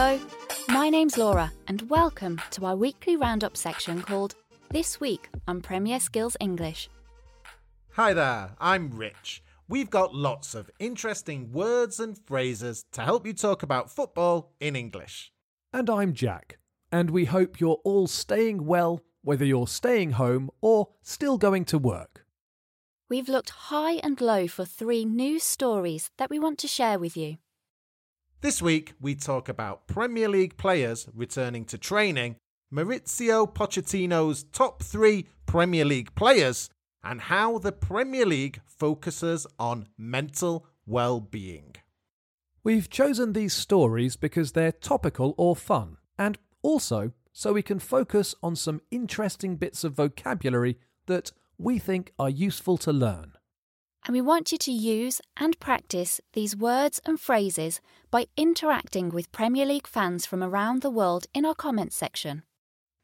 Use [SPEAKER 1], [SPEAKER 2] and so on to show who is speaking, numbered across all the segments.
[SPEAKER 1] Hello, my name's Laura, and welcome to our weekly roundup section called This Week on Premier Skills English.
[SPEAKER 2] Hi there, I'm Rich. We've got lots of interesting words and phrases to help you talk about football in English.
[SPEAKER 3] And I'm Jack, and we hope you're all staying well, whether you're staying home or still going to work.
[SPEAKER 1] We've looked high and low for three new stories that we want to share with you.
[SPEAKER 2] This week, we talk about Premier League players returning to training, Mauricio Pochettino's top three Premier League players, and how the Premier League focuses on mental well being.
[SPEAKER 3] We've chosen these stories because they're topical or fun, and also so we can focus on some interesting bits of vocabulary that we think are useful to learn.
[SPEAKER 1] And we want you to use and practice these words and phrases by interacting with Premier League fans from around the world in our comments section.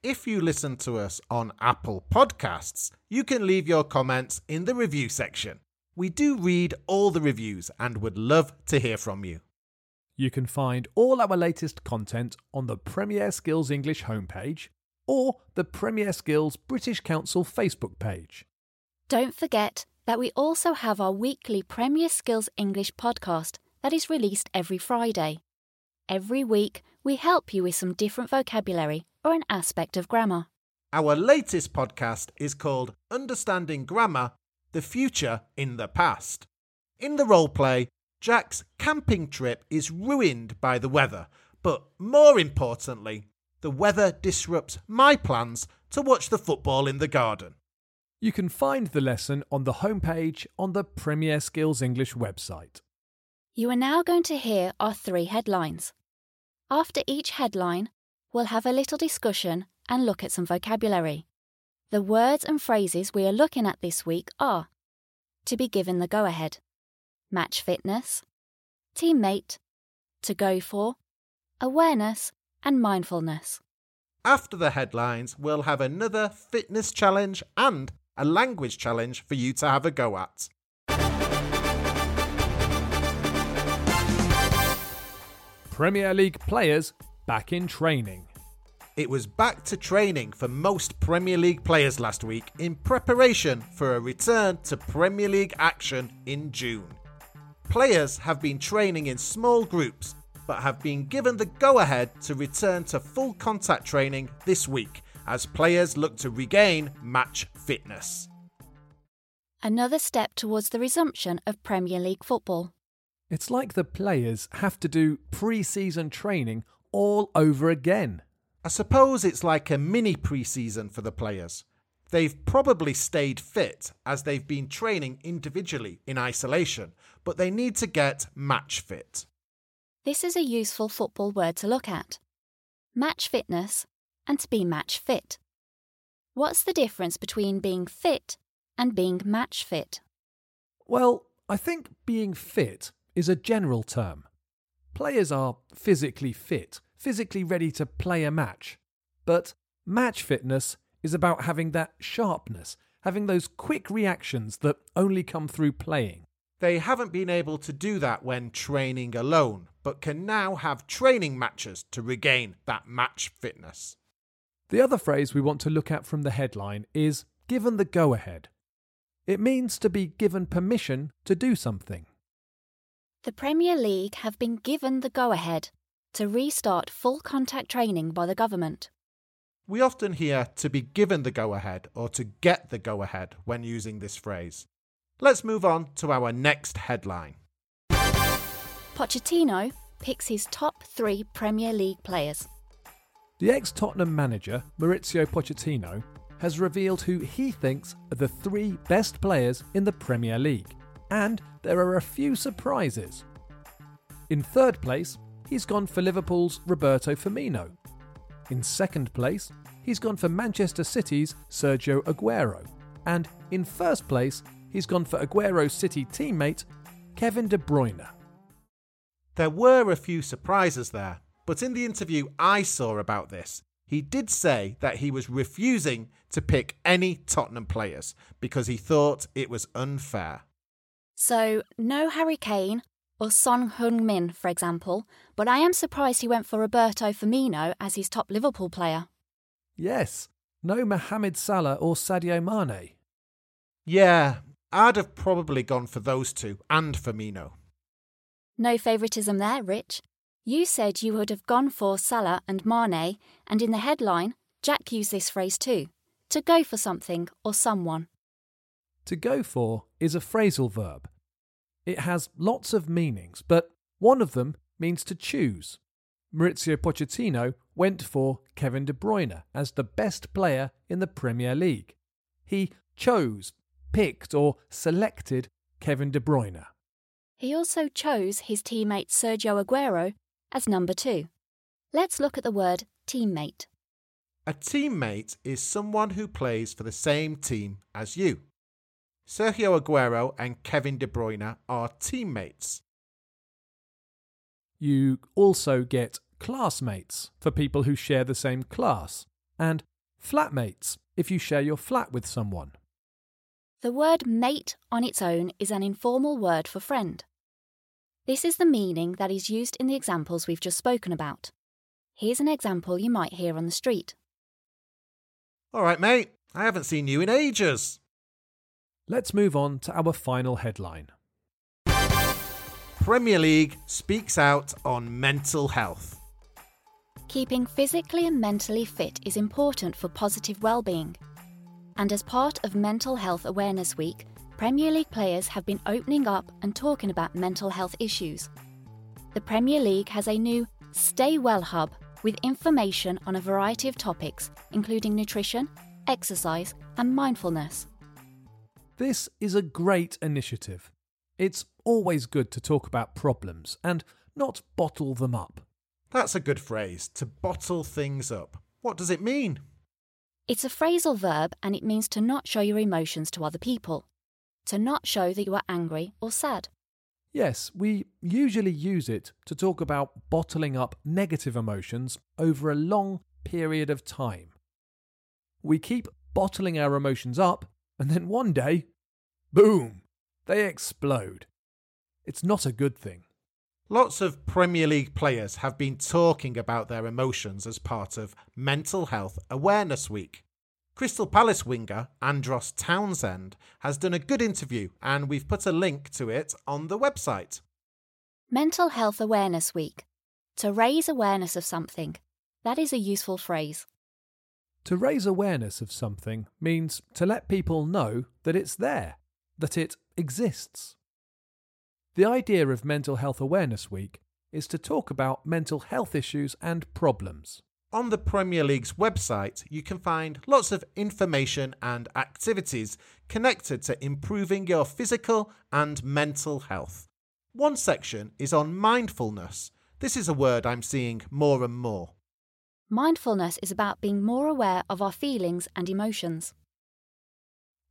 [SPEAKER 2] If you listen to us on Apple Podcasts, you can leave your comments in the review section. We do read all the reviews and would love to hear from you.
[SPEAKER 3] You can find all our latest content on the Premier Skills English homepage or the Premier Skills British Council Facebook page.
[SPEAKER 1] Don't forget that we also have our weekly Premier Skills English podcast that is released every Friday. Every week, we help you with some different vocabulary or an aspect of grammar.
[SPEAKER 2] Our latest podcast is called Understanding Grammar The Future in the Past. In the role play, Jack's camping trip is ruined by the weather, but more importantly, the weather disrupts my plans to watch the football in the garden.
[SPEAKER 3] You can find the lesson on the homepage on the Premier Skills English website.
[SPEAKER 1] You are now going to hear our three headlines. After each headline, we'll have a little discussion and look at some vocabulary. The words and phrases we are looking at this week are to be given the go ahead, match fitness, teammate, to go for, awareness, and mindfulness.
[SPEAKER 2] After the headlines, we'll have another fitness challenge and a language challenge for you to have a go at.
[SPEAKER 3] Premier League players back in training.
[SPEAKER 2] It was back to training for most Premier League players last week in preparation for a return to Premier League action in June. Players have been training in small groups but have been given the go ahead to return to full contact training this week as players look to regain match fitness.
[SPEAKER 1] Another step towards the resumption of Premier League football.
[SPEAKER 3] It's like the players have to do pre season training all over again.
[SPEAKER 2] I suppose it's like a mini pre season for the players. They've probably stayed fit as they've been training individually in isolation, but they need to get match fit.
[SPEAKER 1] This is a useful football word to look at. Match fitness and to be match fit. What's the difference between being fit and being match fit?
[SPEAKER 3] Well, I think being fit is a general term. Players are physically fit, physically ready to play a match. But match fitness is about having that sharpness, having those quick reactions that only come through playing.
[SPEAKER 2] They haven't been able to do that when training alone, but can now have training matches to regain that match fitness.
[SPEAKER 3] The other phrase we want to look at from the headline is given the go ahead. It means to be given permission to do something.
[SPEAKER 1] The Premier League have been given the go ahead to restart full contact training by the government.
[SPEAKER 2] We often hear to be given the go ahead or to get the go ahead when using this phrase. Let's move on to our next headline.
[SPEAKER 1] Pochettino picks his top three Premier League players.
[SPEAKER 3] The ex Tottenham manager, Mauricio Pochettino, has revealed who he thinks are the three best players in the Premier League, and there are a few surprises. In third place, he's gone for Liverpool's Roberto Firmino. In second place, he's gone for Manchester City's Sergio Aguero. And in first place, he's gone for Aguero City teammate Kevin De Bruyne.
[SPEAKER 2] There were a few surprises there, but in the interview I saw about this, he did say that he was refusing to pick any Tottenham players because he thought it was unfair.
[SPEAKER 1] So, no Harry Kane, or Son Heung-min, for example, but I am surprised he went for Roberto Firmino as his top Liverpool player.
[SPEAKER 3] Yes, no Mohamed Salah or Sadio Mane.
[SPEAKER 2] Yeah, I'd have probably gone for those two and Firmino.
[SPEAKER 1] No favouritism there, Rich. You said you would have gone for Salah and Mane, and in the headline, Jack used this phrase too to go for something or someone.
[SPEAKER 3] To go for is a phrasal verb. It has lots of meanings, but one of them means to choose. Mauricio Pochettino went for Kevin De Bruyne as the best player in the Premier League. He chose, picked, or selected Kevin De Bruyne.
[SPEAKER 1] He also chose his teammate Sergio Aguero as number two. Let's look at the word teammate.
[SPEAKER 2] A teammate is someone who plays for the same team as you. Sergio Aguero and Kevin De Bruyne are teammates.
[SPEAKER 3] You also get classmates for people who share the same class, and flatmates if you share your flat with someone.
[SPEAKER 1] The word mate on its own is an informal word for friend. This is the meaning that is used in the examples we've just spoken about. Here's an example you might hear on the street.
[SPEAKER 2] All right, mate, I haven't seen you in ages.
[SPEAKER 3] Let's move on to our final headline.
[SPEAKER 2] Premier League speaks out on mental health.
[SPEAKER 1] Keeping physically and mentally fit is important for positive well-being. And as part of Mental Health Awareness Week, Premier League players have been opening up and talking about mental health issues. The Premier League has a new Stay Well Hub with information on a variety of topics, including nutrition, exercise, and mindfulness.
[SPEAKER 3] This is a great initiative. It's always good to talk about problems and not bottle them up.
[SPEAKER 2] That's a good phrase, to bottle things up. What does it mean?
[SPEAKER 1] It's a phrasal verb and it means to not show your emotions to other people, to not show that you are angry or sad.
[SPEAKER 3] Yes, we usually use it to talk about bottling up negative emotions over a long period of time. We keep bottling our emotions up and then one day, boom, they explode. It's not a good thing.
[SPEAKER 2] Lots of Premier League players have been talking about their emotions as part of Mental Health Awareness Week. Crystal Palace winger Andros Townsend has done a good interview, and we've put a link to it on the website.
[SPEAKER 1] Mental Health Awareness Week. To raise awareness of something. That is a useful phrase.
[SPEAKER 3] To raise awareness of something means to let people know that it's there, that it exists. The idea of Mental Health Awareness Week is to talk about mental health issues and problems.
[SPEAKER 2] On the Premier League's website, you can find lots of information and activities connected to improving your physical and mental health. One section is on mindfulness. This is a word I'm seeing more and more.
[SPEAKER 1] Mindfulness is about being more aware of our feelings and emotions.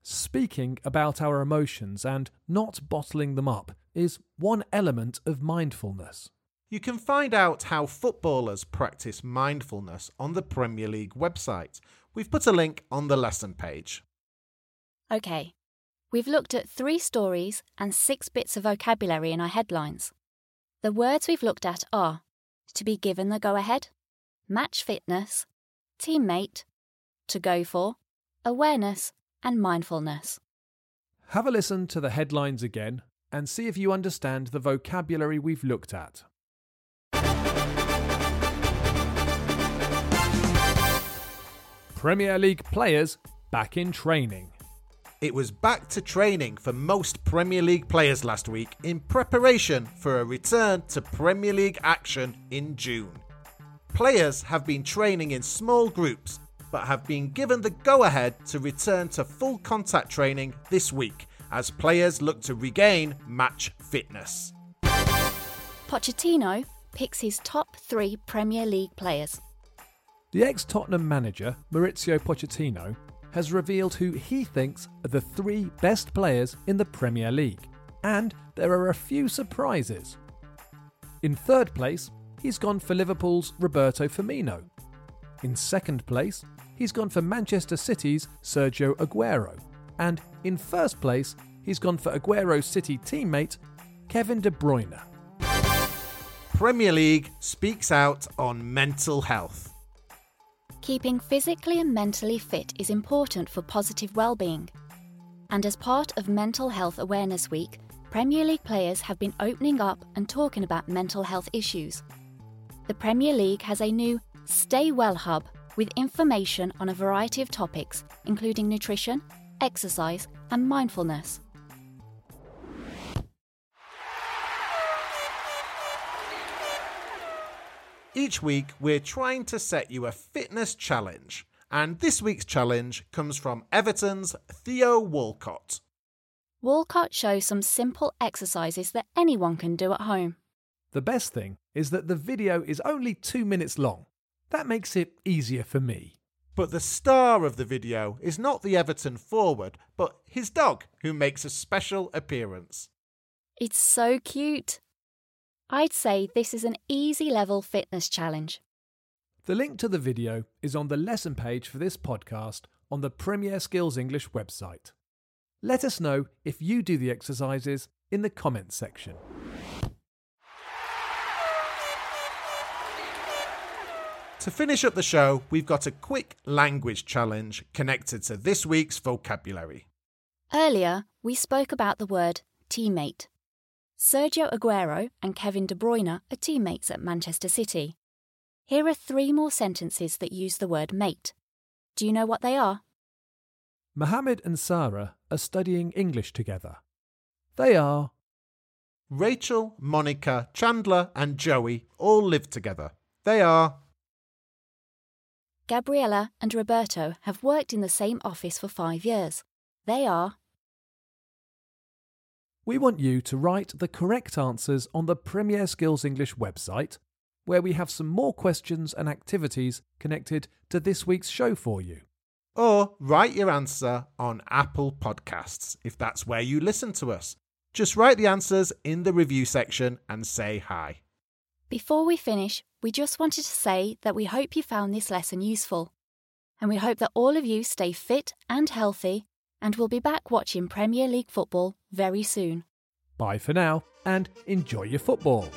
[SPEAKER 3] Speaking about our emotions and not bottling them up is one element of mindfulness.
[SPEAKER 2] You can find out how footballers practice mindfulness on the Premier League website. We've put a link on the lesson page.
[SPEAKER 1] OK, we've looked at three stories and six bits of vocabulary in our headlines. The words we've looked at are to be given the go ahead, match fitness, teammate, to go for, awareness, and mindfulness.
[SPEAKER 3] Have a listen to the headlines again and see if you understand the vocabulary we've looked at. Premier League players back in training.
[SPEAKER 2] It was back to training for most Premier League players last week in preparation for a return to Premier League action in June. Players have been training in small groups but have been given the go ahead to return to full contact training this week as players look to regain match fitness.
[SPEAKER 1] Pochettino picks his top three Premier League players.
[SPEAKER 3] The ex Tottenham manager, Mauricio Pochettino, has revealed who he thinks are the three best players in the Premier League, and there are a few surprises. In third place, he's gone for Liverpool's Roberto Firmino. In second place, he's gone for Manchester City's Sergio Aguero. And in first place, he's gone for Aguero City teammate Kevin De Bruyne.
[SPEAKER 2] Premier League speaks out on mental health.
[SPEAKER 1] Keeping physically and mentally fit is important for positive well-being. And as part of Mental Health Awareness Week, Premier League players have been opening up and talking about mental health issues. The Premier League has a new Stay Well Hub with information on a variety of topics, including nutrition, exercise, and mindfulness.
[SPEAKER 2] Each week, we're trying to set you a fitness challenge, and this week's challenge comes from Everton's Theo Walcott.
[SPEAKER 1] Walcott shows some simple exercises that anyone can do at home.
[SPEAKER 3] The best thing is that the video is only two minutes long. That makes it easier for me.
[SPEAKER 2] But the star of the video is not the Everton forward, but his dog, who makes a special appearance.
[SPEAKER 1] It's so cute. I'd say this is an easy level fitness challenge.
[SPEAKER 3] The link to the video is on the lesson page for this podcast on the Premier Skills English website. Let us know if you do the exercises in the comments section.
[SPEAKER 2] To finish up the show, we've got a quick language challenge connected to this week's vocabulary.
[SPEAKER 1] Earlier, we spoke about the word teammate. Sergio Aguero and Kevin De Bruyne are teammates at Manchester City. Here are three more sentences that use the word mate. Do you know what they are?
[SPEAKER 3] Mohammed and Sarah are studying English together. They are
[SPEAKER 2] Rachel, Monica, Chandler, and Joey all live together. They are
[SPEAKER 1] Gabriella and Roberto have worked in the same office for five years. They are
[SPEAKER 3] We want you to write the correct answers on the Premier Skills English website, where we have some more questions and activities connected to this week's show for you.
[SPEAKER 2] or write your answer on Apple Podcasts if that's where you listen to us. Just write the answers in the review section and say hi.
[SPEAKER 1] Before we finish, we just wanted to say that we hope you found this lesson useful. And we hope that all of you stay fit and healthy, and we'll be back watching Premier League football very soon.
[SPEAKER 3] Bye for now and enjoy your football.